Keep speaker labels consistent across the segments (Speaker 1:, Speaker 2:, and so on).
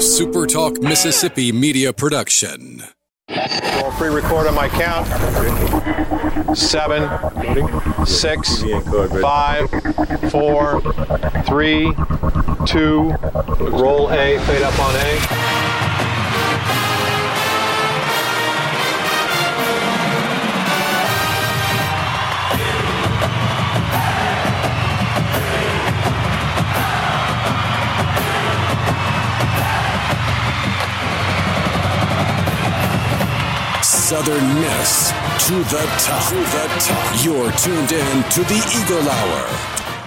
Speaker 1: SuperTalk Mississippi media production.
Speaker 2: I'll pre-record on my count. Seven, six, five, four, three, two. Roll A, fade up on A.
Speaker 1: Southern Miss to the top. To the top. You're tuned in to the Eagle Hour.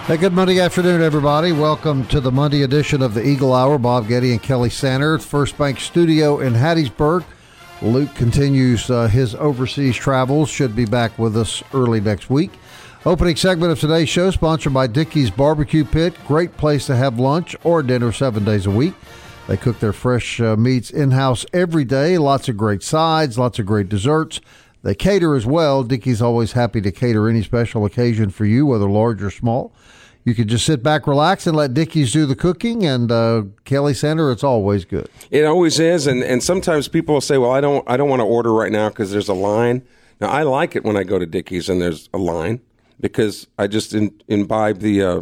Speaker 3: Hey, good Monday afternoon, everybody. Welcome to the Monday edition of the Eagle Hour. Bob Getty and Kelly Sander, First Bank Studio in Hattiesburg. Luke continues uh, his overseas travels. Should be back with us early next week. Opening segment of today's show sponsored by Dickey's Barbecue Pit. Great place to have lunch or dinner seven days a week. They cook their fresh uh, meats in house every day. Lots of great sides, lots of great desserts. They cater as well. Dickey's always happy to cater any special occasion for you, whether large or small. You can just sit back, relax, and let Dickey's do the cooking. And uh, Kelly Sander, it's always good.
Speaker 4: It always is, and and sometimes people will say, "Well, I don't I don't want to order right now because there's a line." Now I like it when I go to Dickey's and there's a line because I just in, imbibe the uh,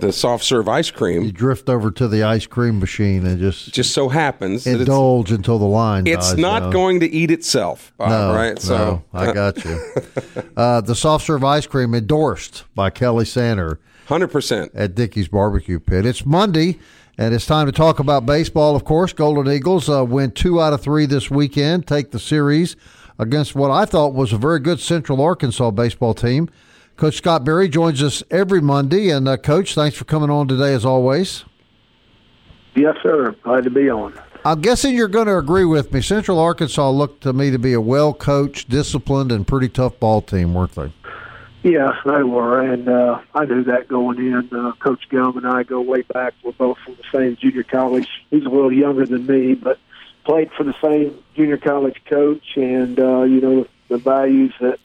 Speaker 4: the soft serve ice cream.
Speaker 3: You drift over to the ice cream machine and just,
Speaker 4: Just so happens that
Speaker 3: indulge until the line.
Speaker 4: it's
Speaker 3: dies
Speaker 4: not
Speaker 3: down.
Speaker 4: going to eat itself, Bob,
Speaker 3: No,
Speaker 4: right?
Speaker 3: no, I got you. uh, the soft serve ice cream endorsed by Kelly Sander.
Speaker 4: hundred percent.
Speaker 3: at Dickey's Barbecue Pit. It's Monday, and it's time to talk about baseball, of course. Golden Eagles uh, win two out of three this weekend, take the series against what I thought was a very good Central Arkansas baseball team. Coach Scott Berry joins us every Monday. And, uh, Coach, thanks for coming on today, as always.
Speaker 5: Yes, sir. Glad to be on.
Speaker 3: I'm guessing you're going to agree with me. Central Arkansas looked to me to be a well coached, disciplined, and pretty tough ball team, weren't they?
Speaker 5: Yes, they were, and uh, I knew that going in. Uh, Coach Gum and I go way back. We're both from the same junior college. He's a little younger than me, but played for the same junior college coach, and uh, you know the values that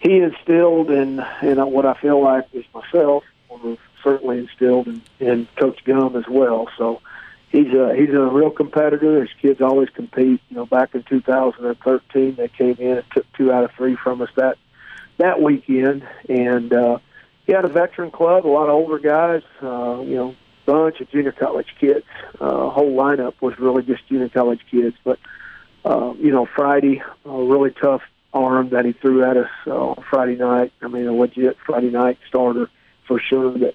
Speaker 5: he instilled, and and what I feel like is myself were certainly instilled in, in Coach Gum as well. So he's a he's a real competitor. His kids always compete. You know, back in 2013, they came in and took two out of three from us that that weekend, and uh, he had a veteran club, a lot of older guys. Uh, you know, bunch of junior college kids. Uh, whole lineup was really just junior college kids. But uh, you know, Friday, a really tough arm that he threw at us uh, on Friday night. I mean, a legit Friday night starter for sure. That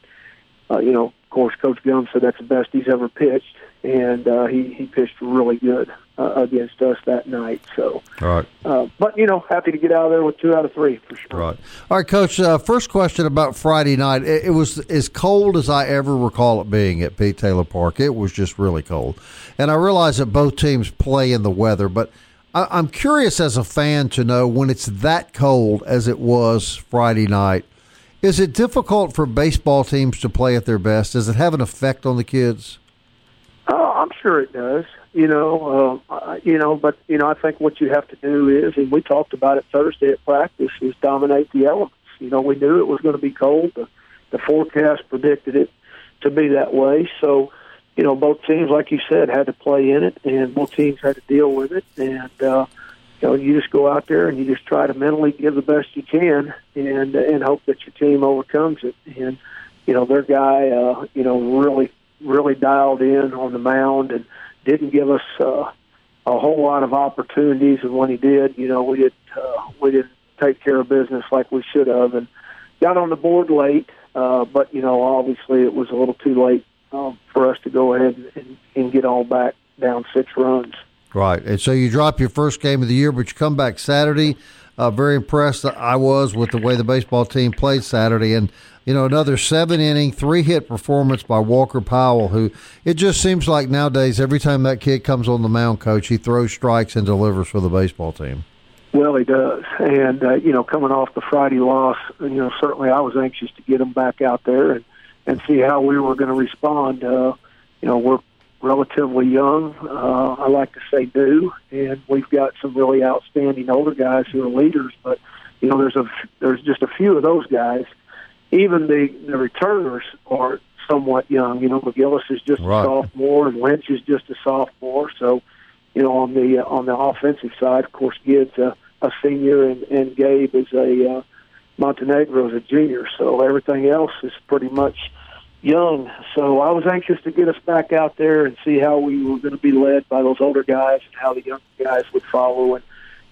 Speaker 5: uh, you know, of course, Coach Gum said that's the best he's ever pitched, and uh, he he pitched really good uh, against us that night. So,
Speaker 3: Right.
Speaker 5: uh, but you know, happy to get out of there with two out of three for sure.
Speaker 3: Right. All right, Coach. Uh, first question about Friday night. It, it was as cold as I ever recall it being at Pete Taylor Park. It was just really cold, and I realize that both teams play in the weather, but I, I'm curious as a fan to know when it's that cold as it was Friday night. Is it difficult for baseball teams to play at their best? Does it have an effect on the kids?
Speaker 5: Oh, I'm sure it does. You know, uh, you know, but you know, I think what you have to do is, and we talked about it Thursday at practice, is dominate the elements. You know, we knew it was going to be cold. The, the forecast predicted it to be that way. So, you know, both teams, like you said, had to play in it, and both teams had to deal with it. And uh, you know, you just go out there and you just try to mentally give the best you can, and and hope that your team overcomes it. And you know, their guy, uh, you know, really really dialed in on the mound and didn't give us uh, a whole lot of opportunities. And when he did, you know, we did uh, we didn't take care of business like we should have, and got on the board late. Uh, but you know, obviously, it was a little too late um, for us to go ahead and, and get all back down six runs.
Speaker 3: Right. And so you drop your first game of the year, but you come back Saturday. Uh, very impressed I was with the way the baseball team played Saturday. And, you know, another seven inning, three hit performance by Walker Powell, who it just seems like nowadays every time that kid comes on the mound, coach, he throws strikes and delivers for the baseball team.
Speaker 5: Well, he does, and uh, you know, coming off the Friday loss, you know, certainly I was anxious to get him back out there and and see how we were going to respond. Uh, you know, we're relatively young. Uh, I like to say new, and we've got some really outstanding older guys who are leaders. But you know, there's a there's just a few of those guys. Even the the returners are somewhat young. You know, McGillis is just
Speaker 3: Right.
Speaker 5: a sophomore, and Lynch is just a sophomore. So, you know, on the uh, on the offensive side, of course, Gibbs a, a senior, and, and Gabe is a uh, Montenegro is a junior. So everything else is pretty much young. So I was anxious to get us back out there and see how we were going to be led by those older guys and how the young guys would follow. And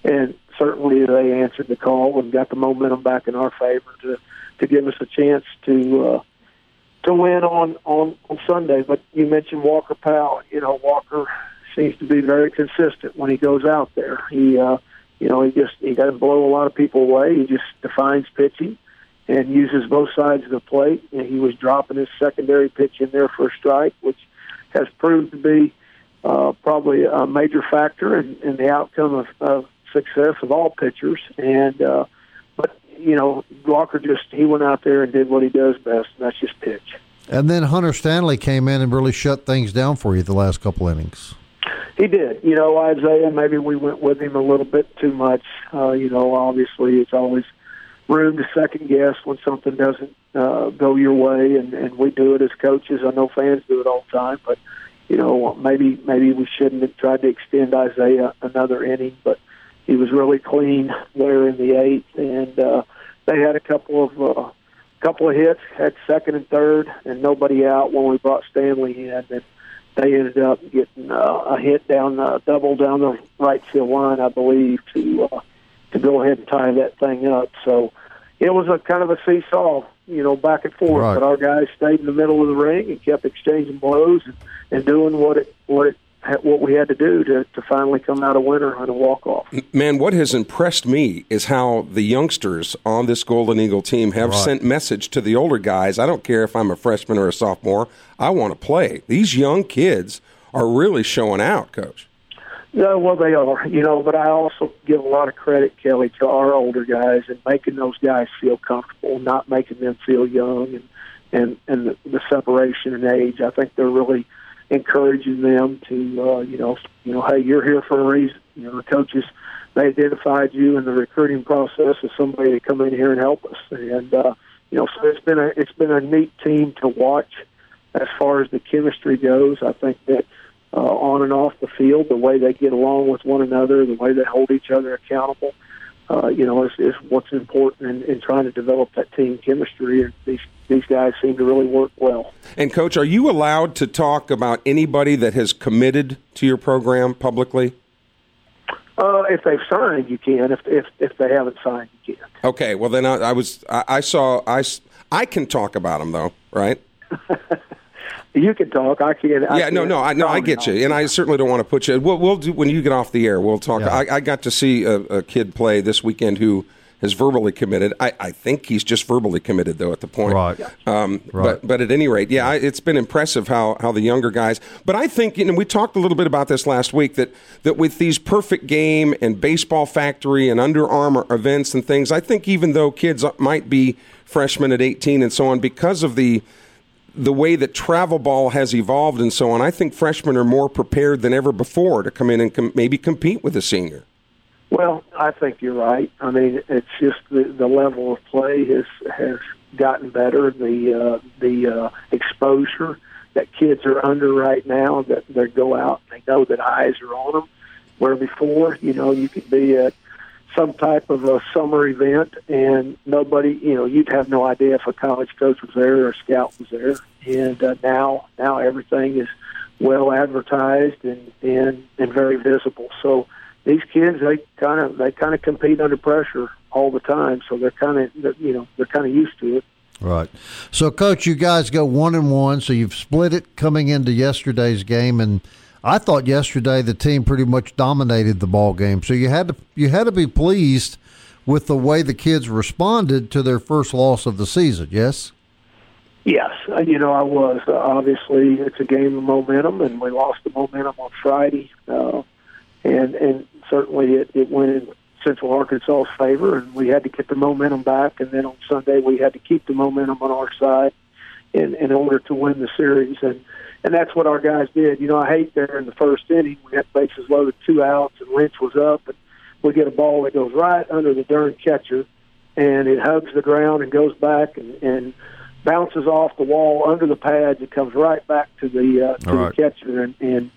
Speaker 5: and certainly they answered the call and got the momentum back in our favor to to give us a chance to uh, to win on on on Sunday. But you mentioned Walker Powell. You know Walker seems to be very consistent when he goes out there. He uh, you know he just he doesn't blow a lot of people away. He just defines pitching and uses both sides of the plate. And he was dropping his secondary pitch in there for a strike, which has proved to be uh, probably a major factor in, in the outcome of, of success of all pitchers. And uh, but you know, Walker just he went out there and did what he does best, and that's just pitch.
Speaker 3: And then Hunter Stanley came in and really shut things down for you the last couple innings.
Speaker 5: He did. You know, Isaiah, maybe we went with him a little bit too much. Uh, you know, obviously it's always room to second guess when something doesn't uh, go your way, and, and we do it as coaches. I know fans do it all the time, but you know, maybe maybe we shouldn't have tried to extend Isaiah another inning, but he was really clean there in the eighth, and uh, they had a couple of uh, couple of hits, had second and third, and nobody out when we brought Stanley in, and they ended up getting uh, a hit down uh, double down the right field line, I believe, to uh, to go ahead and tie that thing up. So it was a kind of a seesaw, you know, back and forth.
Speaker 3: Right.
Speaker 5: But our guys stayed in the middle of the ring and kept exchanging blows and, and doing what it what it what we had to do to, to finally come out a winner on a walk off.
Speaker 4: Man, what has impressed me is how the youngsters on this Golden Eagle team have
Speaker 3: Right.
Speaker 4: sent message to the older guys. I don't care if I'm a freshman or a sophomore. I want to play. These young kids are really showing out, coach.
Speaker 5: Yeah, well, they are, you know, but I also give a lot of credit, Kelly, to our older guys and making those guys feel comfortable, not making them feel young and and and the, the separation in age. I think they're really encouraging them to, uh, you know, you know, hey, you're here for a reason. You know, the coaches they identified you in the recruiting process as somebody to come in here and help us, and uh, you know, so it's been a it's been a neat team to watch as far as the chemistry goes. I think that uh, on and off the field, the way they get along with one another, the way they hold each other accountable, uh, you know, is, is what's important in, in trying to develop that team chemistry. And these these guys seem to really work well.
Speaker 4: And coach, are you allowed to talk about anybody that has committed to your program publicly?
Speaker 5: Uh, if they've signed, you can. If if if they haven't signed, you can't.
Speaker 4: Okay, well then I, I was I, I saw I I can talk about them though, right?
Speaker 5: You can talk. I can't. I
Speaker 4: yeah, no,
Speaker 5: can't
Speaker 4: no, I no, I get you, and I certainly don't want to put you. We'll, we'll do when you get off the air. We'll talk.
Speaker 3: Yeah.
Speaker 4: I, I got to see a, a kid play this weekend who has verbally committed. I, I think he's just verbally committed though at the point.
Speaker 3: Right.
Speaker 4: Um,
Speaker 3: Right.
Speaker 4: But but at any rate, yeah, I, it's been impressive how how the younger guys. But I think you know we talked a little bit about this last week that that with these perfect game and baseball factory and Under Armour events and things, I think even though kids might be freshmen at 18 and so on, because of the the way that travel ball has evolved and so on, I think freshmen are more prepared than ever before to come in and com- maybe compete with a senior.
Speaker 5: Well, I think you're right. I mean, it's just the the level of play has has gotten better. The uh, the uh, exposure that kids are under right now, that they go out, and they know that eyes are on them. Where before, you know, you could be at some type of a summer event, and nobody, you know, you'd have no idea if a college coach was there or a scout was there. And uh, now, now everything is well advertised and and and very visible. So these kids, they kind of they kind of compete under pressure all the time. So they're kind of you know they're kind of used to it.
Speaker 3: Right. So, coach, you guys go one and one. So you've split it coming into yesterday's game, and I thought yesterday the team pretty much dominated the ball game. So you had to you had to be pleased with the way the kids responded to their first loss of the season. Yes.
Speaker 5: Yes, uh, you know I was. Uh, obviously, it's a game of momentum, and we lost the momentum on Friday, uh, and and certainly it, it went in Central Arkansas's favor, and we had to get the momentum back. And then on Sunday, we had to keep the momentum on our side in in order to win the series, and and that's what our guys did. You know, I hate there in the first inning we had bases loaded, two outs, and Lynch was up, and we get a ball that goes right under the darn catcher, and it hugs the ground and goes back and and bounces off the wall under the pads. It comes right back to the uh, to
Speaker 3: All right.
Speaker 5: the catcher, and, and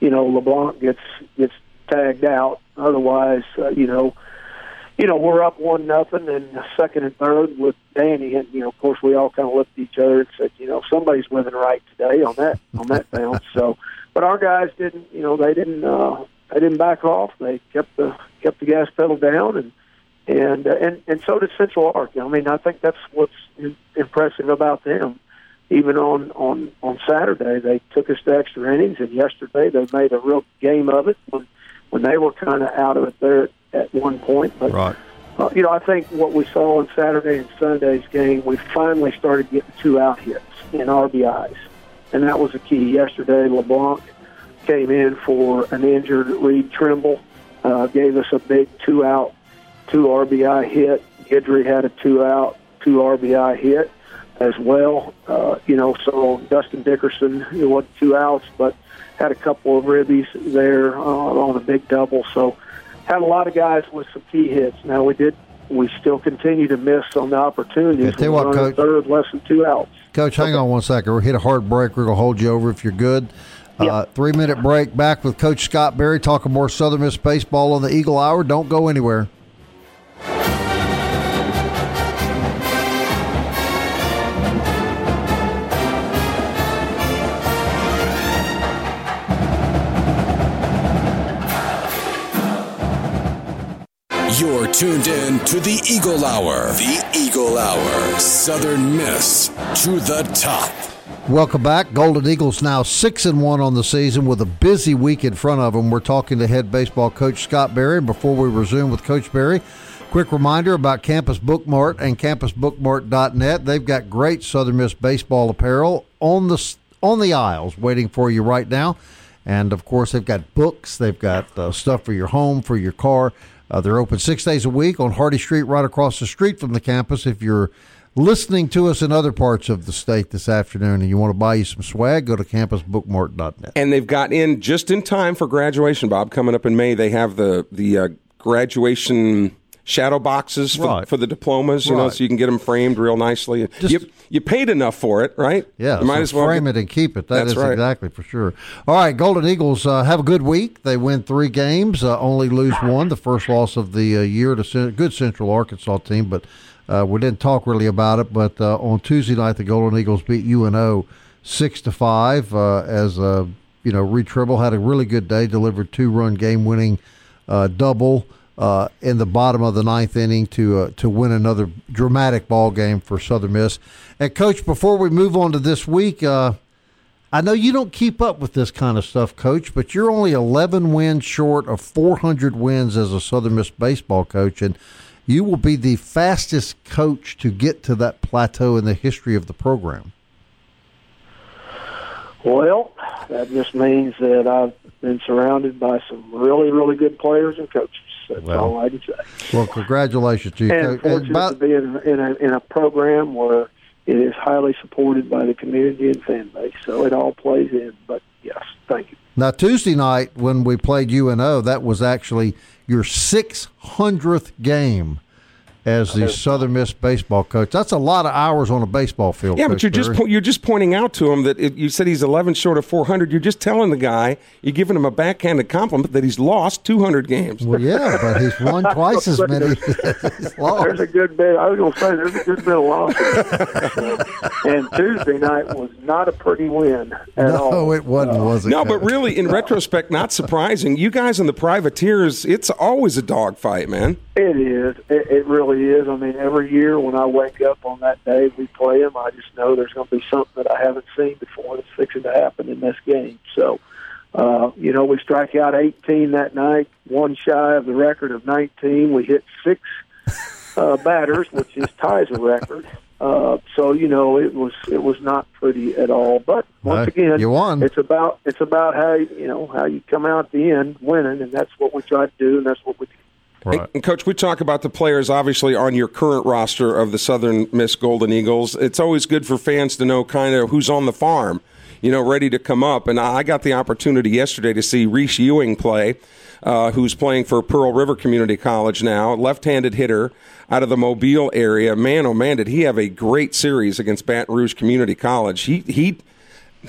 Speaker 5: you know LeBlanc gets gets tagged out. Otherwise, uh, you know, you know we're up one nothing, and second and third with Danny, and you know, of course, we all kind of looked at each other and said, you know, somebody's living right today on that on that bounce. So, but our guys didn't, you know, they didn't uh, they didn't back off. They kept the kept the gas pedal down and and uh, and and so did Central Arc. I mean, I think that's what's im- impressive about them. Even on on on Saturday, they took us to extra innings, and yesterday they made a real game of it when when they were kind of out of it there one point. But
Speaker 3: Right.
Speaker 5: uh, you know, I think what we saw on Saturday and Sunday's game, we finally started getting two out hits and RBIs, and that was the key. Yesterday, LeBlanc came in for an injured Reed Trimble, uh, gave us a big two out, two RBI hit. Guidry had a two out, two RBI hit as well. Uh, you know, so Dustin Dickerson, it wasn't two outs, but had a couple of ribbies there uh, on a big double. So had a lot of guys with some key hits. Now we did, we still continue to miss on the opportunities.
Speaker 3: Yeah, tell you what, Coach.
Speaker 5: third, less than two outs.
Speaker 3: Coach, hang on one second. We're hit a hard break. We're to hold you over if you're good. Uh, three minute break. Back with Coach Scott Berry talking more Southern Miss baseball on the Eagle Hour. Don't go anywhere.
Speaker 1: Tuned in to the Eagle Hour. The Eagle Hour. Southern Miss to the top.
Speaker 3: Welcome back. Golden Eagles now six and one on the season with a busy week in front of them. We're talking to head baseball coach Scott Berry. Before we resume with Coach Berry, quick reminder about Campus Bookmart and campusbookmart.net. They've got great Southern Miss baseball apparel on the on the aisles waiting for you right now. And of course, they've got books. They've got uh, stuff for your home, for your car. Uh, they're open six days a week on Hardy Street, right across the street from the campus. If you're listening to us in other parts of the state this afternoon and you want to buy you some swag, go to campusbookmart.net.
Speaker 4: And they've got in just in time for graduation, Bob. Coming up in May, they have the the uh, graduation shadow boxes for,
Speaker 3: Right.
Speaker 4: for the diplomas. You know, so you can get them framed real nicely.
Speaker 3: Just-
Speaker 4: you you paid enough for it, right?
Speaker 3: Yeah,
Speaker 4: you might
Speaker 3: so
Speaker 4: as well
Speaker 3: frame
Speaker 4: get-
Speaker 3: it and keep it. That
Speaker 4: That's
Speaker 3: is
Speaker 4: right.
Speaker 3: exactly for sure. All right, Golden Eagles uh, have a good week. They win three games, uh, only lose one. The first loss of the uh, year to Cen- good Central Arkansas team, but uh, we didn't talk really about it. But uh, on Tuesday night, the Golden Eagles beat UNO six to five. Uh, as uh, you know, Reed Trimble had a really good day, delivered two run game winning uh, double. Uh, in the bottom of the ninth inning to uh, to win another dramatic ball game for Southern Miss. And coach, before we move on to this week, uh, I know you don't keep up with this kind of stuff, coach, but you're only 11 wins short of 400 wins as a Southern Miss baseball coach, and you will be the fastest coach to get to that plateau in the history of the program.
Speaker 5: Well, that just means that I've been surrounded by some really, really good players and coaches. That's
Speaker 3: Well,
Speaker 5: all I can say.
Speaker 3: Well, congratulations to you,
Speaker 5: And
Speaker 3: coach.
Speaker 5: fortunate
Speaker 3: about-
Speaker 5: to be in, in, a, in a program where it is highly supported by the community and fan base. So it all plays in. But yes, thank you.
Speaker 3: Now, Tuesday night when we played UNO, that was actually your 600th game as the Southern Miss baseball coach. That's a lot of hours on a baseball field.
Speaker 4: Yeah, but you're just po- you're just pointing out to him that it, you said he's 11 short of 400. You're just telling the guy you're giving him a backhanded compliment that he's lost 200 games.
Speaker 3: Well, yeah, but he's won twice as many as he's lost.
Speaker 5: There's a good bit. I was going to say there's a good bit of losses. and Tuesday night was not a pretty win at all.
Speaker 3: No, it wasn't, was it?
Speaker 4: No, but really, in retrospect, not surprising. You guys in the privateers, it's always a dogfight, man.
Speaker 5: It is. It, it really is. I mean, every year when I wake up on that day we play them, I just know there's going to be something that I haven't seen before that's fixing to happen in this game. So, uh, you know, we strike out 18 that night, one shy of the record of 19. We hit six uh, batters, which is ties a record. Uh, so you know, it was it was not pretty at all. But once again,
Speaker 3: you won.
Speaker 5: It's about it's about how you know how you come out at the end winning, and that's what we try to do, and that's what we.
Speaker 4: And, and Coach, we talk about the players obviously on your current roster of the Southern Miss Golden Eagles. It's always good for fans to know kind of who's on the farm. you know, ready to come up. And I got the opportunity yesterday to see Reese Ewing play, uh, who's playing for Pearl River Community College now, left-handed hitter out of the Mobile area. Man, oh man, did he have a great series against Baton Rouge Community College? He he,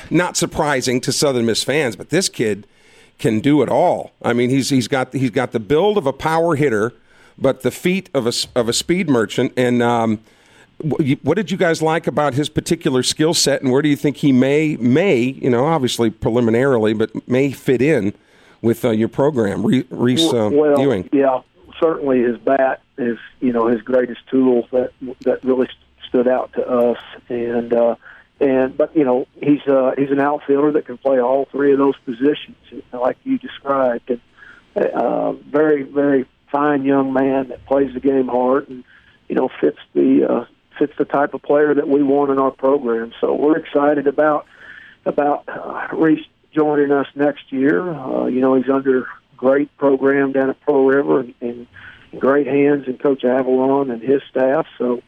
Speaker 4: not surprising to Southern Miss fans, but this kid can do it all. I mean, he's he's got he's got the build of a power hitter, but the feet of a of a speed merchant. And um, what did you guys like about his particular skill set, and where do you think he may may you know obviously preliminarily, but may fit in with uh, your program, Reese uh,
Speaker 5: well,
Speaker 4: Ewing?
Speaker 5: Yeah, certainly his bat is you know his greatest tool that that really stood out to us, and. Uh, and but you know he's uh, he's an outfielder that can play all three of those positions, like you described. And uh, very very fine young man that plays the game hard and you know fits the uh, fits the type of player that we want in our program. So we're excited about about uh, Reese joining us next year. Uh, you know he's under great program down at Pearl River and, and great hands in Coach Avalon and his staff. So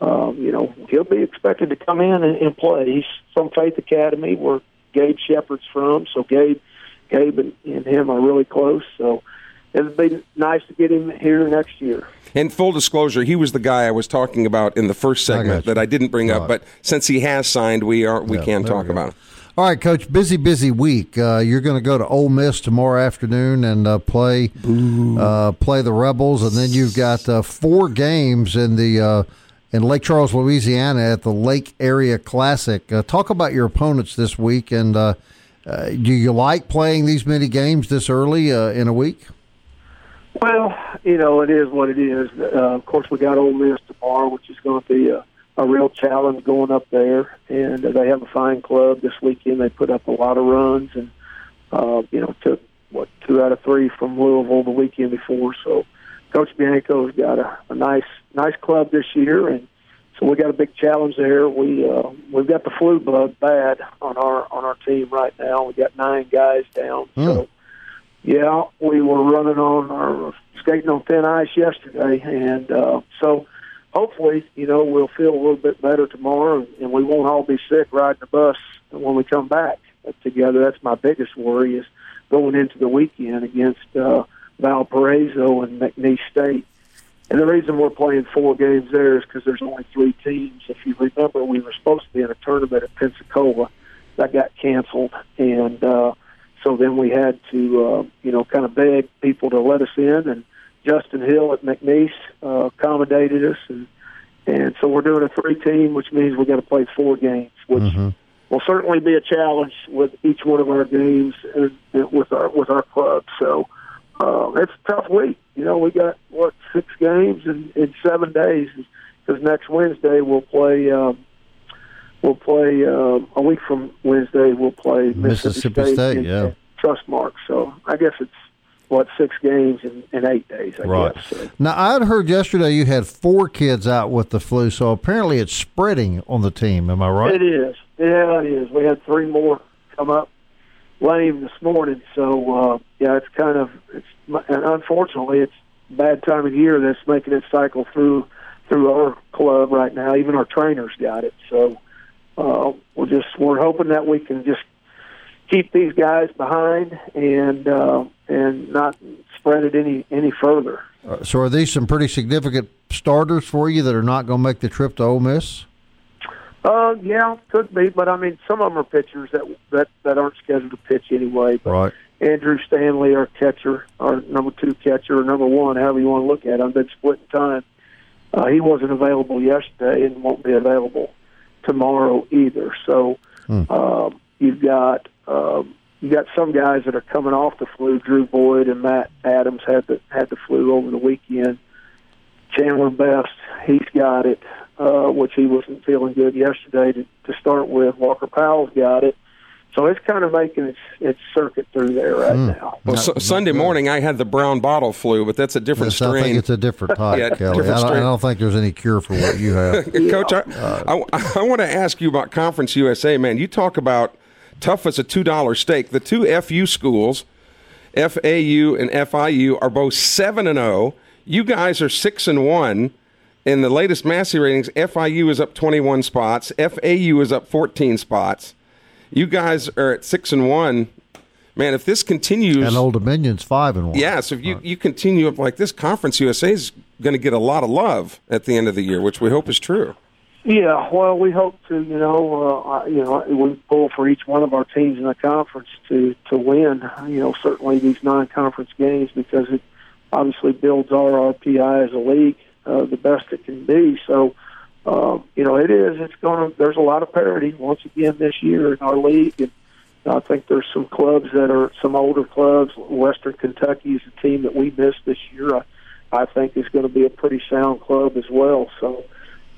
Speaker 5: um, you know, he'll be expected to come in and, and play. He's from Faith Academy, where Gabe Shepard's from. So Gabe, Gabe and, and him are really close. So it'd be nice to get him here next year.
Speaker 4: In full disclosure, he was the guy I was talking about in the first segment I that I didn't bring right. up. But since he has signed, we are we yeah, can talk about him.
Speaker 3: All right, Coach. Busy, busy week. Uh, you're going to go to Ole Miss tomorrow afternoon and uh, play uh, play the Rebels, and then you've got uh, four games in the uh, in Lake Charles, Louisiana, at the Lake Area Classic. Uh, talk about your opponents this week, and uh, uh, do you like playing these many games this early uh, in a week?
Speaker 5: Well, you know, it is what it is. Uh, of course, we got Ole Miss tomorrow, which is going to be a, a real challenge going up there, and they have a fine club this weekend. They put up a lot of runs, and uh, you know, took what two out of three from Louisville the weekend before, so Coach Bianco's got a, a nice nice club this year, and so we got a big challenge there. We uh, we've got the flu bug bad on our on our team right now. We got nine guys down. Mm. So yeah, we were running on our skating on thin ice yesterday, and uh, so hopefully you know we'll feel a little bit better tomorrow, and, and we won't all be sick riding the bus when we come back together. That's my biggest worry is going into the weekend against. Uh, Valparaiso and McNeese State. And the reason we're playing four games there is because there's only three teams. If you remember, we were supposed to be in a tournament at Pensacola that got canceled, and uh, so then we had to, uh, you know, kind of beg people to let us in. And Justin Hill at McNeese uh, accommodated us, and and so we're doing a three team, which means we've got to play four games, which mm-hmm. will certainly be a challenge with each one of our games and, and with our with our club. So uh, it's a tough week. You know, we got what six games in, in seven days because next Wednesday we'll play. Um, we'll play uh, a week from Wednesday. We'll play
Speaker 3: Mississippi, Mississippi State, State yeah.
Speaker 5: Trustmark. So I guess it's what six games in, in eight days. I right. Guess, so.
Speaker 3: Now I had heard yesterday you had four kids out with the flu, so apparently it's spreading on the team. Am I right?
Speaker 5: It is. Yeah, it is. We had three more come up lame this morning. So uh, yeah, it's kind of it's and unfortunately it's bad time of year that's making it cycle through through our club right now. Even our trainers got it. So uh, we're just we're hoping that we can just keep these guys behind and uh, and not spread it any any further.
Speaker 3: Uh, so are these some pretty significant starters for you that are not going to make the trip to Ole Miss?
Speaker 5: Uh, yeah, could be, but I mean, some of them are pitchers that that that aren't scheduled to pitch anyway. But
Speaker 3: right.
Speaker 5: Andrew Stanley, our catcher, our number two catcher, or number one, however you want to look at him, been splitting time. Uh, he wasn't available yesterday and won't be available tomorrow either. So hmm. uh, you've got uh, you got some guys that are coming off the flu. Drew Boyd and Matt Adams had the had the flu over the weekend. Chandler Best, he's got it uh, which he wasn't feeling good yesterday to, to start with. Walker Powell's got it. So it's kind of making its, its circuit through there right mm. now.
Speaker 4: Well, so, Sunday morning I had the brown bottle flu, but that's a different
Speaker 3: yes,
Speaker 4: strain.
Speaker 3: I think it's a different type, yeah, Kelly. Different I, don't, I, don't, think there's any cure for what you have.
Speaker 4: Coach, I, uh, I, I want to ask you about Conference USA, man. You talk about tough as a $2 steak. The two FU schools, FAU and FIU, are both 7 and 0. You guys are 6 and 1 in the latest Massey ratings, FIU is up 21 spots, FAU is up 14 spots. You guys are at six and one. Man, if this continues,
Speaker 3: and Old Dominion's five and one.
Speaker 4: Yeah, so if you, you continue up like this, Conference USA is going to get a lot of love at the end of the year, which we hope is true.
Speaker 5: Yeah, well, we hope to. You know, uh, you know, we pull for each one of our teams in the conference to to win. You know, certainly these non-conference games because it obviously builds our RPI as a league uh, the best it can be. So, uh, you know, it is. It's going to. There's a lot of parity once again this year in our league, and I think there's some clubs that are some older clubs. Western Kentucky is a team that we missed this year. I, I think is going to be a pretty sound club as well. So,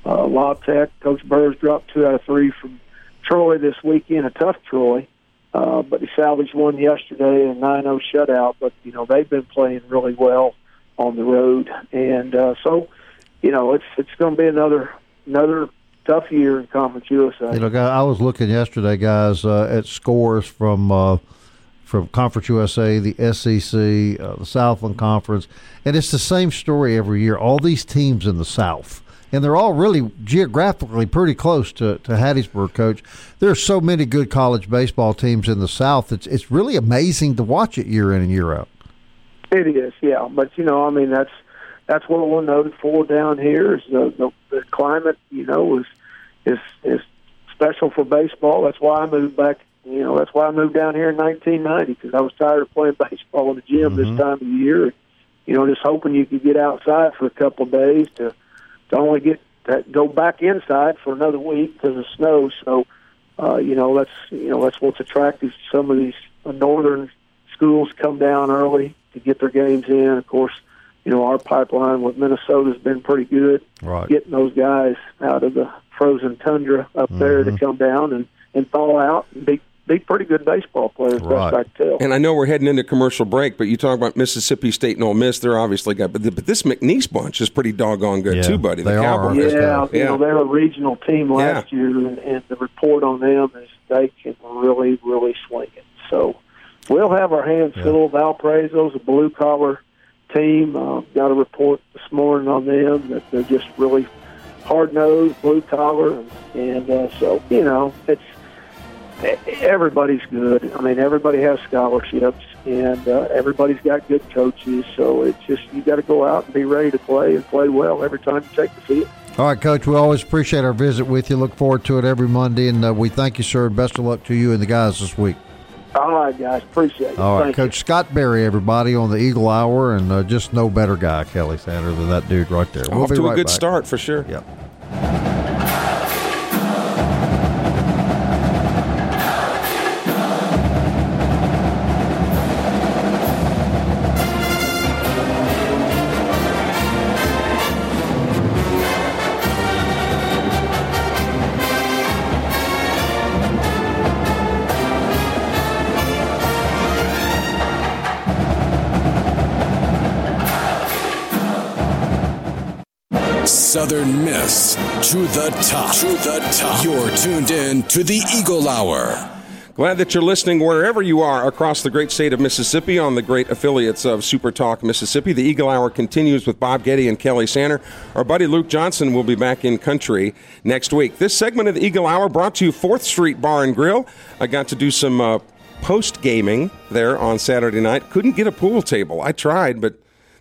Speaker 5: uh, La Tech, Coach Burroughs dropped two out of three from Troy this weekend. A tough Troy. Uh, but he salvaged one yesterday, a 9-0 shutout. But you know they've been playing really well on the road, and uh, so you know it's it's going to be another another tough year in Conference USA.
Speaker 3: You know, I was looking yesterday, guys, uh, at scores from uh, from Conference USA, the SEC, uh, the Southland Conference, and it's the same story every year. All these teams in the South. And they're all really geographically pretty close to, to Hattiesburg, Coach. There are so many good college baseball teams in the South. It's it's really amazing to watch it year in and year out.
Speaker 5: It is, yeah. But you know, I mean, that's that's what we're noted for down here. Is the, the the climate, you know, is is is special for baseball. That's why I moved back. You know, that's why I moved down here in 1990 because I was tired of playing baseball in the gym mm-hmm. this time of year. You know, just hoping you could get outside for a couple of days to to only get to go back inside for another week because of snow. So, uh, you know, that's you know that's what's attractive. Some of these northern schools come down early to get their games in. Of course, you know our pipeline with Minnesota's been pretty good,
Speaker 3: right.
Speaker 5: getting those guys out of the frozen tundra up mm-hmm. there to come down and and thaw out and be be pretty good baseball players, right. best I can tell.
Speaker 4: And I know we're heading into commercial break, but you talk about Mississippi State and Ole Miss. They're obviously got, but, the, but this McNeese bunch is pretty doggone good
Speaker 3: yeah,
Speaker 4: too, buddy.
Speaker 3: The
Speaker 4: they
Speaker 3: Cowboys.
Speaker 5: Are. Yeah, yeah, you know they're a regional team last
Speaker 4: yeah.
Speaker 5: year, and, and the report on them is they can really, really swing it. So we'll have our hands yeah. full. Valparaiso's a blue collar team. Uh, got a report this morning on them that they're just really hard nosed, blue collar, and, and uh, so you know it's everybody's good. I mean, everybody has scholarships, and uh, everybody's got good coaches. So it's just you got to go out and be ready to play and play well every time you take the field.
Speaker 3: All right, Coach. We always appreciate our visit with you. Look forward to it every Monday, and uh, we thank you, sir. Best of luck to you and the guys this week.
Speaker 5: All right, guys. Appreciate it.
Speaker 3: All right,
Speaker 5: Thank
Speaker 3: Coach
Speaker 5: you.
Speaker 3: Scott Berry, everybody on the Eagle Hour, and uh, just no better guy, Kelly Sander, than that dude right there. We'll
Speaker 4: Off to
Speaker 3: right
Speaker 4: a good
Speaker 3: back.
Speaker 4: start for sure.
Speaker 3: Yep.
Speaker 1: Miss to the top. To the top. You're tuned in to the Eagle Hour.
Speaker 4: Glad that you're listening wherever you are across the great state of Mississippi on the great affiliates of Super Talk Mississippi. The Eagle Hour continues with Bob Getty and Kelly Sander. Our buddy Luke Johnson will be back in country next week. This segment of the Eagle Hour brought to you 4th Street Bar and Grill. I got to do some uh, post gaming there on Saturday night. Couldn't get a pool table. I tried, but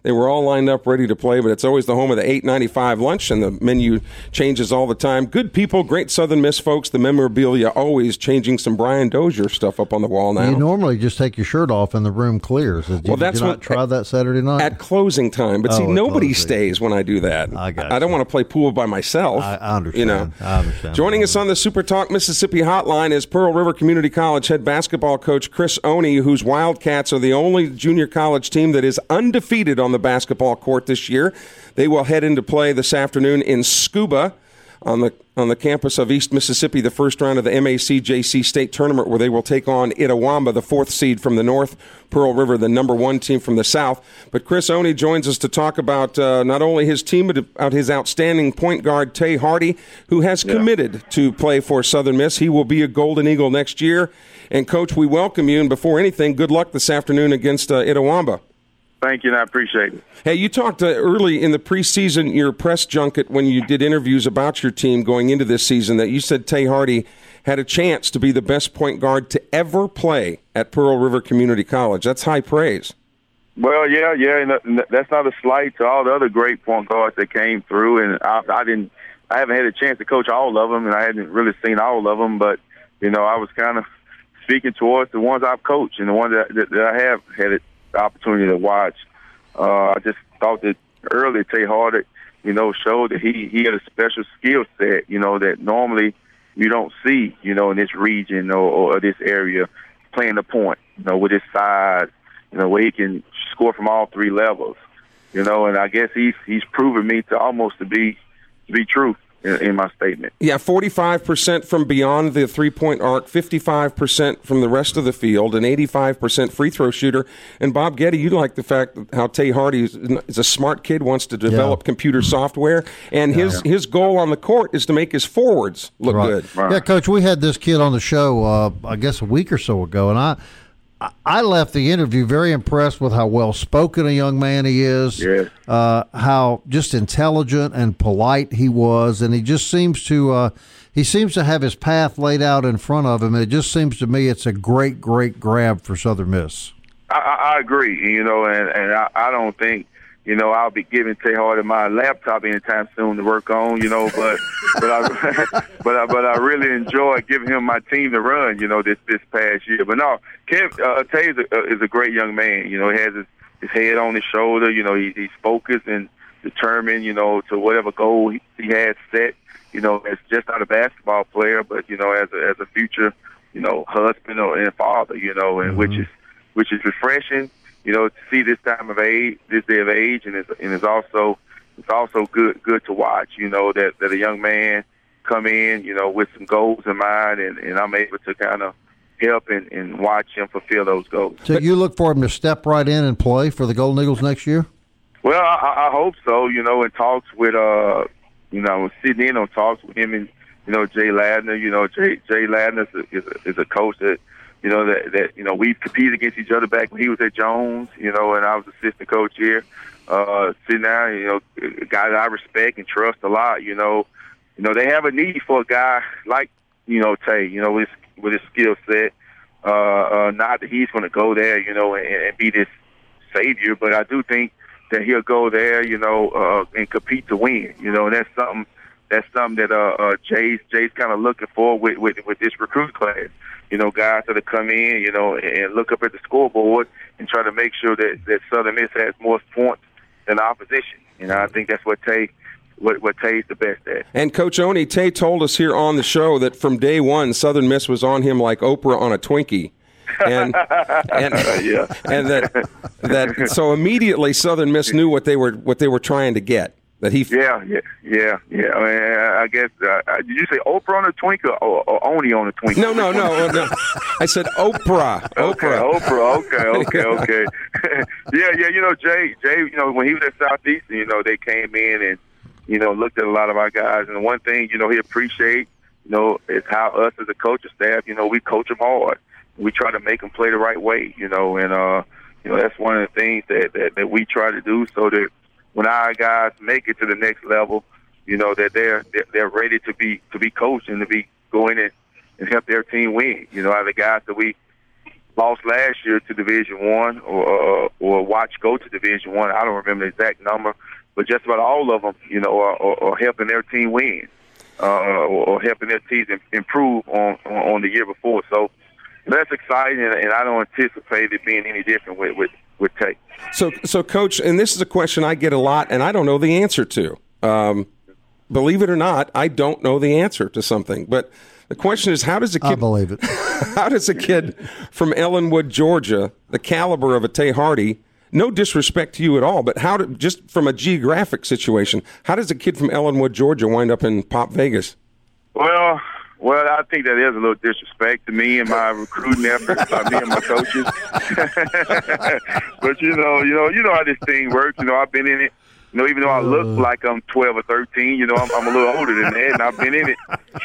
Speaker 4: they were all lined up ready to play, but it's always the home of the 8.95 lunch, and the menu changes all the time. Good people, great Southern Miss folks. The memorabilia always changing some Brian Dozier stuff up on the wall now.
Speaker 3: You normally just take your shirt off and the room clears. Did you,
Speaker 4: well, that's
Speaker 3: did you not
Speaker 4: what,
Speaker 3: try that Saturday night
Speaker 4: at closing time. But see,
Speaker 3: Oh, at
Speaker 4: nobody stays when I do that.
Speaker 3: I got
Speaker 4: I don't
Speaker 3: you.
Speaker 4: want to play pool by myself.
Speaker 3: I, I understand.
Speaker 4: You know,
Speaker 3: I understand.
Speaker 4: Joining us on the Super Talk Mississippi hotline is Pearl River Community College head basketball coach Chris Oney, whose Wildcats are the only junior college team that is undefeated on the basketball court this year. They will head into play this afternoon in Scooba on the on the campus of East Mississippi, the first round of the MACJC state tournament, where they will take on Itawamba, the fourth seed from the north, Pearl River, the number one team from the south. But Chris Oney joins us to talk about uh, not only his team, but about his outstanding point guard, Tay Hardy, who has committed to play for Southern Miss. He will be a Golden Eagle next year. And, Coach, we welcome you. And before anything, good luck this afternoon against uh, Itawamba.
Speaker 6: Thank you, and I appreciate it.
Speaker 4: Hey, you talked uh, early in the preseason, your press junket, when you did interviews about your team going into this season, that you said Tay Hardy had a chance to be the best point guard to ever play at Pearl River Community College. That's high praise.
Speaker 6: Well, yeah, yeah, and that's not a slight to all the other great point guards that came through. And I, I didn't, I haven't had a chance to coach all of them, and I hadn't really seen all of them. But you know, I was kind of speaking towards the ones I've coached and the ones that, that, that I have had the opportunity to watch. Uh, I just thought that early Tay Hardy, you know, showed that he he had a special skill set, you know, that normally you don't see, you know, in this region or, or this area, playing the point, you know, with his size, you know, where he can score from all three levels, you know, and I guess he's he's proven me to almost to be to be true in, in my statement.
Speaker 4: Yeah, 45% from beyond the three point arc, 55% from the rest of the field, and 85% free throw shooter. And Bob Getty, you like the fact how Tay Hardy is, is a smart kid, wants to develop yeah. computer software, and yeah, his, his goal on the court is to make his forwards look
Speaker 3: right.
Speaker 4: good.
Speaker 3: Right. Yeah, Coach, we had this kid on the show, uh, I guess, a week or so ago, and I. I left the interview very impressed with how well spoken a young man he is.
Speaker 6: Yes.
Speaker 3: Uh, how just intelligent and polite he was, and he just seems to uh, he seems to have his path laid out in front of him. And it just seems to me it's a great, great grab for Southern Miss.
Speaker 6: I, I agree. You know, and and I, I don't think you know, I'll be giving Tay Hardy my laptop anytime soon to work on. You know, but but I but I but I really enjoy giving him my team to run. You know, this this past year. But no, Kev uh, Tay is a, uh, is a great young man. You know, he has his, his head on his shoulder. You know, he, he's focused and determined. You know, to whatever goal he, he has set. You know, as just not a basketball player, but you know, as a as a future, you know, husband or and father. You know, and mm-hmm. which is which is refreshing you know, to see this time of age, this day of age, and it's, and it's also it's also good good to watch. You know that that a young man come in, you know, with some goals in mind, and and I'm able to kind of help and, and watch him fulfill those goals.
Speaker 3: So you look for him to step right in and play for the Golden Eagles next year?
Speaker 6: Well, I, I hope so. You know, in talks with uh, you know, sitting in on talks with him and you know Jay Ladner. You know, Jay Jay Ladner is a, is a, is a coach that you know that that you know we competed against each other back when he was at Jones, you know, and I was assistant coach here. Uh, sitting there, you know, a guy that I respect and trust a lot. You know, you know they have a need for a guy like you know Tay, you know, with his, with his skill set. Uh, uh, not that he's going to go there, you know, and, and be this savior, but I do think that he'll go there, you know, uh, and compete to win. You know, and that's something that's something that uh, uh Jay's Jay's kind of looking for with, with with this recruit class. You know, guys that come in, you know, and look up at the scoreboard and try to make sure that that Southern Miss has more points than opposition. You know, I think that's what Tay what what Tay's the best at.
Speaker 4: And Coach Oney, Tay told us here on the show that from day one, Southern Miss was on him like Oprah on a Twinkie. and and, yeah. and that that so immediately Southern Miss knew what they were what they were trying to get. That he,
Speaker 6: yeah, yeah, yeah, yeah. I, mean, I guess uh, uh, did you say Oprah on a twink or, or Oni on a twink?
Speaker 4: No, no, no, no. I said Oprah.
Speaker 6: Okay,
Speaker 4: Oprah.
Speaker 6: Oprah. Okay, okay, okay. yeah, yeah. You know, Jay, Jay. You know, when he was at Southeastern, you know, they came in and you know looked at a lot of our guys, and one thing you know he appreciate, you know, is how us as a coaching staff, you know, we coach them hard. We try to make them play the right way, you know, and uh, you know that's one of the things that that, that we try to do so that when our guys make it to the next level, you know that they're they're ready to be to be coached and to be going in and help their team win. You know, the guys that we lost last year to Division One or or watch go to Division One. I. I don't remember the exact number, but just about all of them, you know, are, are, are helping their team win uh, or, or helping their teams improve on on the year before. So that's exciting, and I don't anticipate it being any different with with would take.
Speaker 4: So, so, coach, and this is a question I get a lot, and I don't know the answer to. Um, believe it or not, I don't know the answer to something, but. The question is, how does a kid? I
Speaker 3: believe it.
Speaker 4: how does a kid from Ellenwood, Georgia, the caliber of a Tay Hardy, no disrespect to you at all, but how, do, just from a geographic situation, how does a kid from Ellenwood, Georgia, wind up in Pop Vegas?
Speaker 6: Well, well, I think that is a little disrespect to me and my recruiting efforts by me and my coaches. but you know, you know, you know how this thing works. You know, I've been in it. You know, even though I look uh. like I'm 12 or 13, you know, I'm, I'm a little older than that, and I've been in it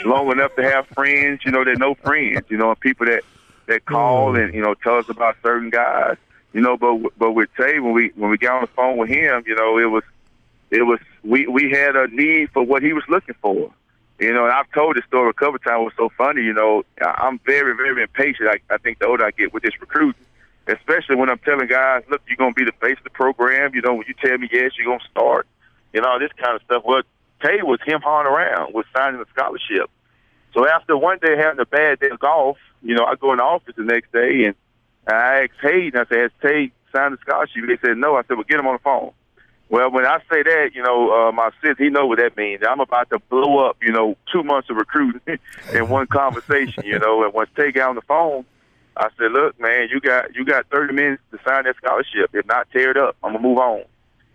Speaker 6: long enough to have friends. You know, that no friends. You know, people that that call and you know tell us about certain guys. You know, but but with Tay, when we when we got on the phone with him, you know, it was it was we we had a need for what he was looking for You know, and I've told this story a couple times. It was so funny. You know, I'm very, very impatient. I, I think the older I get with this recruiting, especially when I'm telling guys, look, you're going to be the face of the program. You know, when you tell me yes, you're going to start, you know, this kind of stuff. Well, Tay was him hawing around with signing a scholarship. So after one day having a bad day of golf, you know, I go in the office the next day and I asked Hayden, I said, has Tay signed the scholarship? They said, no. I said, well, get him on the phone. Well, when I say that, you know, uh, my sis, he know what that means. I'm about to blow up, you know, two months of recruiting in one conversation, you know. And once Tay got on the phone, I said, look, man, you got you got 30 minutes to sign that scholarship. If not, tear it up. I'm gonna move on.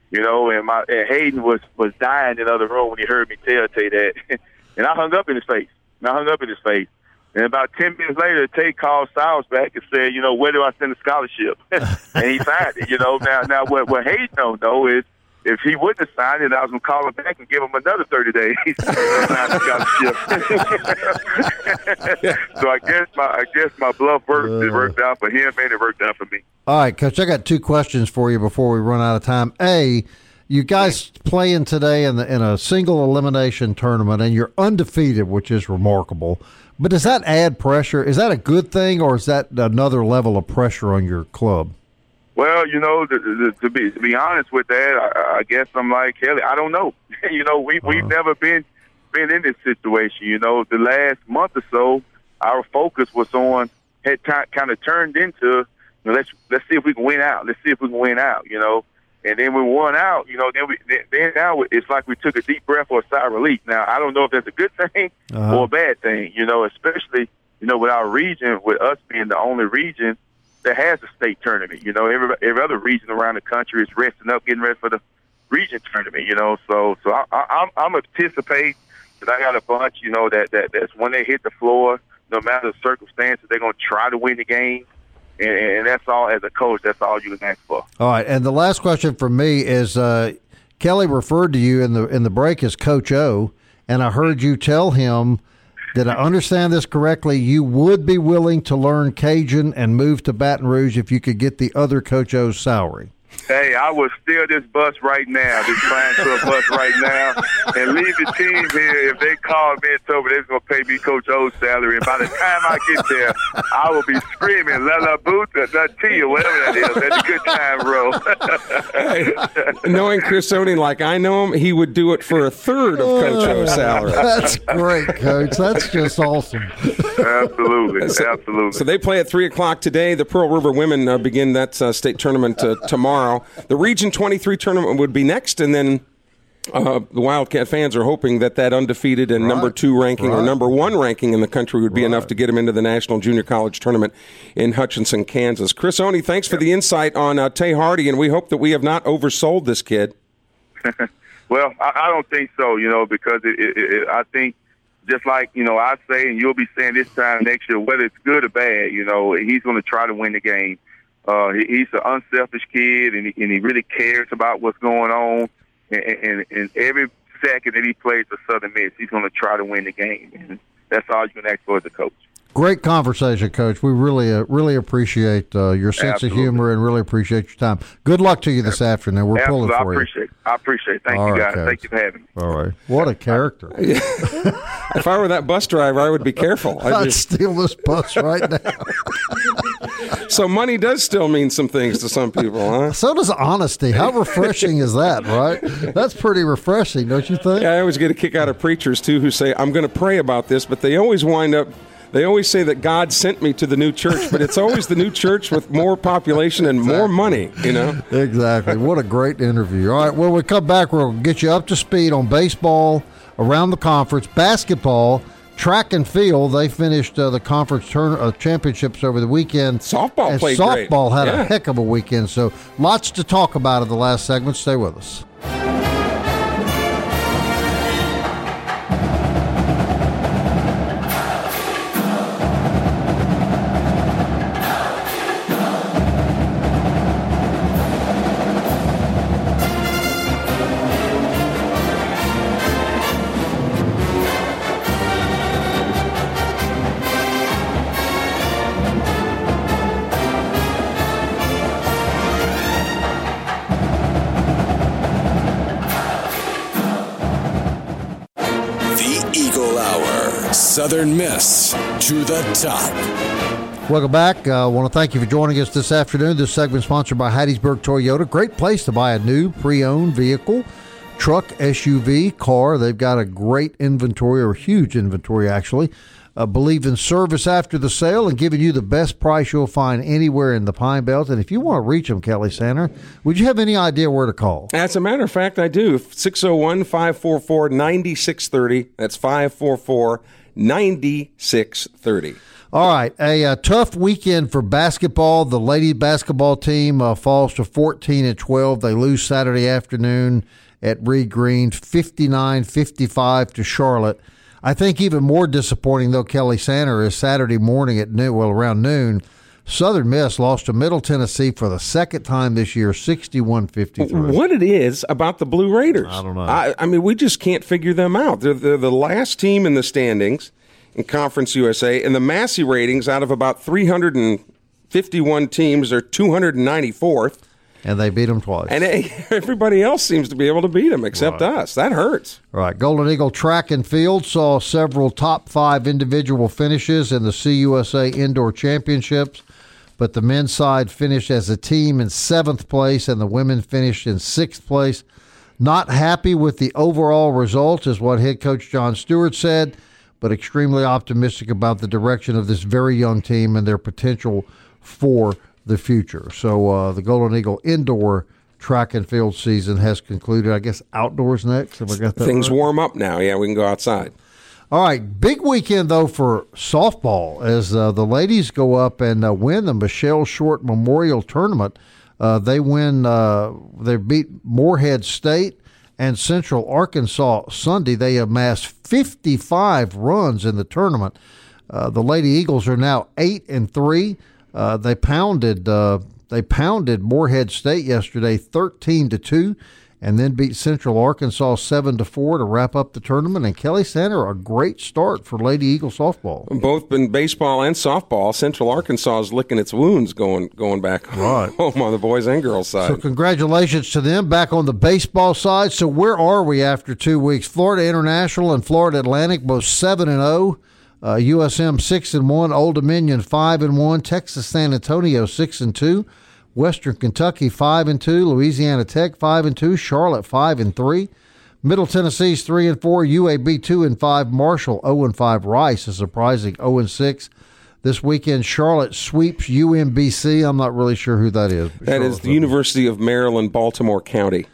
Speaker 6: You know, and my and Hayden was was dying in the other room when he heard me tell Tay that, and I hung up in his face. And I hung up in his face. And about 10 minutes later, Tay called Styles back and said, you know, where do I send the scholarship? and he signed it, you know. Now, now what, what Hayden don't know is if he wouldn't have signed it, I was going to call him back and give him another 30 days. so I guess my I guess my bluff worked. Uh, it worked out for him and it worked out for me.
Speaker 3: All right, Coach, I got two questions for you before we run out of time. A, you guys playing today in the in a single elimination tournament and you're undefeated, which is remarkable. But does that add pressure? Is that a good thing, or is that another level of pressure on your club?
Speaker 6: Well, you know, to, to, to be to be honest with that, I, I guess I'm like Kelly. I don't know. you know, we uh-huh. we've never been been in this situation. You know, the last month or so, our focus was on had t- kind of turned into let's let's see if we can win out. Let's see if we can win out. You know, and then we won out. You know, then we then now it's like we took a deep breath or a sigh of relief. Now I don't know if that's a good thing uh-huh. or a bad thing. You know, especially you know with our region, with us being the only region that has a state tournament. You know, every every other region around the country is resting up, getting ready for the region tournament. You know, so so I, I, I'm I'm anticipating that I got a bunch. You know that that that's when they hit the floor, no matter the circumstances, they're going to try to win the game. And, and that's all as a coach. That's all you can ask for.
Speaker 3: All right, and the last question for me is uh, Kelly referred to you in the in the break as Coach O, and I heard you tell him did I understand this correctly? You would be willing to learn Cajun and move to Baton Rouge if you could get the other Coach O's salary.
Speaker 6: Hey, I will steal this bus right now, this flying a bus right now, and leave the team here. If they call me and tell me they're going to pay me Coach O's salary, and by the time I get there, I will be screaming, La La Boot, La T, or whatever that is. That's a good time,
Speaker 4: bro. hey, knowing Chris Oney like I know him, he would do it for a third of Coach O's salary.
Speaker 3: That's great, Coach. That's just awesome.
Speaker 6: Absolutely. So, absolutely.
Speaker 4: So they play at 3 o'clock today. The Pearl River women uh, begin that uh, state tournament uh, tomorrow. The Region 23 tournament would be next, and then uh, the Wildcat fans are hoping that that undefeated and right. number two ranking right. or number one ranking in the country would be right. enough to get him into the National Junior College Tournament in Hutchinson, Kansas. Chris Oney, thanks for the insight on uh, Tay Hardy, and we hope that we have not oversold this kid.
Speaker 6: well, I, I, don't think so, you know, because it, it, it, I think just like, you know, I say, and you'll be saying this time next year, whether it's good or bad, you know, he's going to try to win the game. Uh, he, he's an unselfish kid, and he, and he really cares about what's going on. And, and, and every second that he plays for Southern Miss, he's going to try to win the game. And that's all you can ask for as a coach.
Speaker 3: Great conversation, Coach. We really, uh, really appreciate uh, your sense Absolutely. of humor and really appreciate your time. Good luck to you this afternoon. We're Absolutely. pulling for
Speaker 6: you. I appreciate. It. I appreciate. It. Thank All you, right, guys. Coach. Thank you for having me.
Speaker 3: All right. What a character.
Speaker 4: if I were that bus driver, I would be careful.
Speaker 3: I'd, I'd just... steal this bus right now.
Speaker 4: so money does still mean some things to some people, huh?
Speaker 3: So does honesty. How refreshing is that, right? That's pretty refreshing, don't you think?
Speaker 4: Yeah, I always get a kick out of preachers too who say, "I'm going to pray about this," but they always wind up they always say that God sent me to the new church, but it's always the new church with more population and exactly. more money, you know?
Speaker 3: Exactly. What a great interview. All right, when we come back, we'll get you up to speed on baseball around the conference, basketball, track and field. They finished uh, the conference turn- uh, championships over the weekend.
Speaker 4: Softball
Speaker 3: and
Speaker 4: played
Speaker 3: Softball
Speaker 4: great.
Speaker 3: had
Speaker 4: yeah.
Speaker 3: a heck of a weekend. So lots to talk about in the last segment. Stay with us.
Speaker 1: To the top.
Speaker 3: Welcome back. I uh, want to thank you for joining us this afternoon. This segment sponsored by Hattiesburg Toyota. Great place to buy a new pre-owned vehicle, truck, SUV, car. They've got a great inventory, or huge inventory actually. Uh, believe in service after the sale and giving you the best price you'll find anywhere in the Pine Belt. And if you want to reach them, Kelly Sander, would you have any idea where to call?
Speaker 4: As a matter of fact, I do. 601 544 9630. That's 544 9630.
Speaker 3: All right, a, a, tough weekend for basketball. The lady basketball team uh, falls to 14 and 12. They lose Saturday afternoon at Reed Green, 59 55 to Charlotte. I think even more disappointing, though, Kelly Sander, is Saturday morning at noon, well, around noon. Southern Miss lost to Middle Tennessee for the second time this year, 61 53.
Speaker 4: What it is about the Blue Raiders?
Speaker 3: I don't know.
Speaker 4: I, I mean, we just can't figure them out. They're, they're the last team in the standings in Conference USA, and the Massey ratings out of about 351 teams are 294th.
Speaker 3: And they beat them twice.
Speaker 4: And everybody else seems to be able to beat them except right. us. That hurts.
Speaker 3: Right. Golden Eagle Track and Field saw several top five individual finishes in the CUSA Indoor Championships, but the men's side finished as a team in seventh place, and the women finished in sixth place. Not happy with the overall results, is what head coach John Stewart said but extremely optimistic about the direction of this very young team and their potential for the future. So uh, the Golden Eagle indoor track and field season has concluded. I guess outdoors next. Have I got that
Speaker 4: Things
Speaker 3: right?
Speaker 4: warm up now. Yeah, we can go outside.
Speaker 3: All right, big weekend though for softball as uh, the ladies go up and uh, win the Michelle Short Memorial Tournament. Uh, they win. Uh, they beat Morehead State and Central Arkansas Sunday. They amassed 55 runs in the tournament. Uh, the Lady Eagles are now eight and three. Uh, they pounded uh, they pounded Morehead State yesterday, 13 to two and then beat Central Arkansas seven to four to wrap up the tournament. And Kelly Sander, a great start for Lady Eagle softball.
Speaker 4: Both in baseball and softball, Central Arkansas is licking its wounds going going back right. home on the boys and girls side.
Speaker 3: So congratulations to them. Back on the baseball side. So where are we after two weeks? Florida International and Florida Atlantic both seven and zero. Oh. Uh, USM six and one, Old Dominion five and one, Texas San Antonio six and two. Western Kentucky five and two, Louisiana Tech five and two, Charlotte five and three, Middle Tennessee's three and four, UAB two and five, Marshall zero and five, Rice a surprising zero and six. This weekend, Charlotte sweeps UMBC. I'm not really sure who that is.
Speaker 4: That is the University of Maryland, Baltimore County.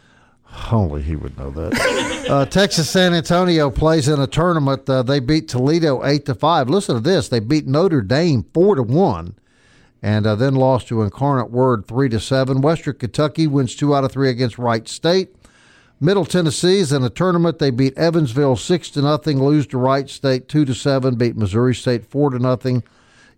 Speaker 3: Only he would know that. uh, Texas San Antonio plays in a tournament. Uh, they beat Toledo eight to five. Listen to this: they beat Notre Dame four to one and uh, then lost to Incarnate Word three to seven. Western Kentucky wins two out of three against Wright State. Middle Tennessee is in a tournament. They beat Evansville six to nothing, lose to Wright State two to seven, beat Missouri State four to nothing.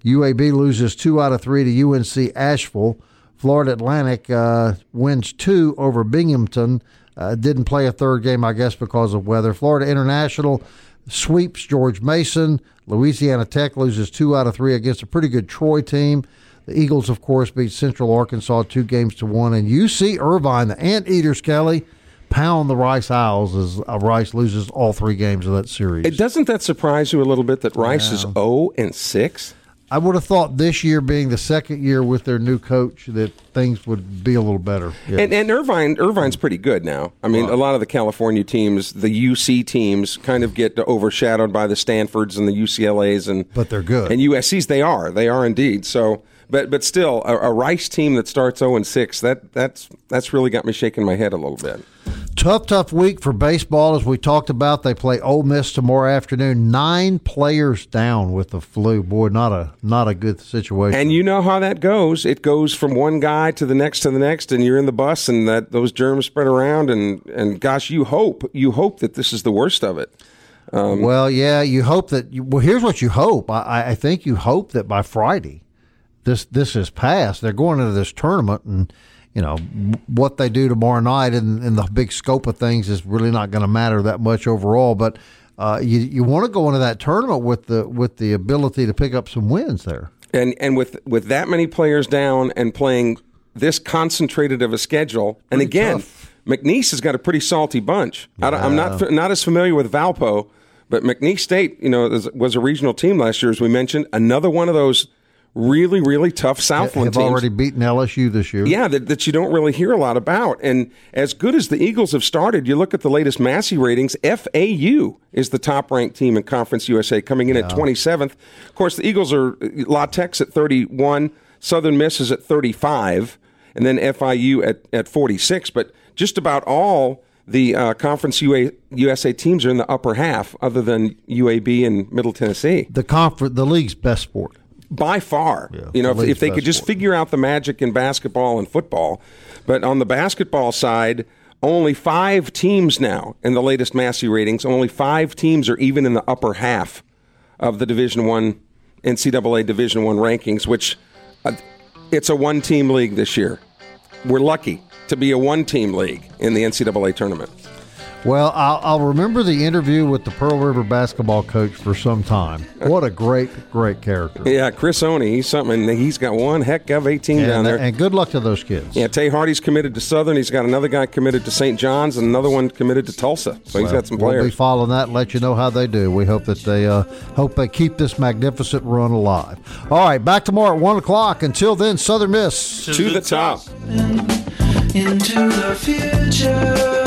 Speaker 3: UAB loses two out of three to UNC Asheville. Florida Atlantic uh, wins two over Binghamton. Uh, didn't play a third game, I guess, because of weather. Florida International sweeps George Mason. Louisiana Tech loses two out of three against a pretty good Troy team. The Eagles, of course, beat Central Arkansas two games to one. And UC Irvine, the Anteaters, Kelly, pound the Rice Owls as uh, Rice loses all three games of that series.
Speaker 4: It doesn't that surprise you a little bit that Rice yeah. is 0 and 6?
Speaker 3: I would have thought this year being the second year with their new coach that things would be a little better.
Speaker 4: Yeah. And, and, Irvine, Irvine's pretty good now. I mean, right. a lot of the California teams, the UC teams, kind of get overshadowed by the Stanfords and the UCLA's and
Speaker 3: but they're good
Speaker 4: and USC's. They are, they are indeed. So but but still, a, a Rice team that starts zero and six that that's that's really got me shaking my head a little bit.
Speaker 3: Tough, tough week for baseball, as we talked about. They play Ole Miss tomorrow afternoon. Nine players down with the flu. Boy, not a not a good situation.
Speaker 4: And you know how that goes. It goes from one guy to the next to the next, and you're in the bus, and that those germs spread around. And and gosh, you hope you hope that this is the worst of it.
Speaker 3: Um, well, yeah, you hope that. You, well, here's what you hope. I, I think you hope that by Friday this this is passed. They're going into this tournament, and you know what they do tomorrow night in, in the big scope of things is really not going to matter that much overall. But uh, you you want to go into that tournament with the with the ability to pick up some wins there.
Speaker 4: And and with with that many players down and playing this concentrated of a schedule, pretty and again, tough. McNeese has got a pretty salty bunch. Yeah. I am not not as familiar with Valpo But McNeese State, you know, was a regional team last year, as we mentioned. Another one of those really, really tough Southland
Speaker 3: have
Speaker 4: teams.
Speaker 3: already beaten LSU this year.
Speaker 4: Yeah, that, that you don't really hear a lot about. And as good as the Eagles have started, you look at the latest Massey ratings, FAU is the top ranked team in Conference USA, coming in yeah. at 27th. Of course, the Eagles are La Tech's at 31, Southern Miss is at 35, and then FIU at, at 46. But just about all the uh, Conference UA, USA teams are in the upper half, other than UAB and Middle Tennessee.
Speaker 3: The conference, the league's best sport
Speaker 4: by far. Yeah, you know, if, if, they could just figure out the magic in basketball and football. But on the basketball side, only five teams now in the latest Massey ratings. Only five teams are even in the upper half of the Division One NCAA Division One rankings, which uh, it's a one-team league this year. We're lucky to be a one-team league in the NCAA tournament.
Speaker 3: Well, I'll, I'll, remember the interview with the Pearl River basketball coach for some time. What a great, great character.
Speaker 4: Yeah, Chris Oney, he's something. He's got one heck of 18
Speaker 3: and,
Speaker 4: down there.
Speaker 3: And good luck to those kids.
Speaker 4: Yeah, Tay Hardy's committed to Southern. He's got another guy committed to St. John's and another one committed to Tulsa. So well, he's got some players.
Speaker 3: We'll be following that and let you know how they do. We hope that they uh, hope they keep this magnificent run alive. All right, back tomorrow at 1 o'clock. Until then, Southern Miss.
Speaker 4: To, to the, the, top. top.
Speaker 7: into the future.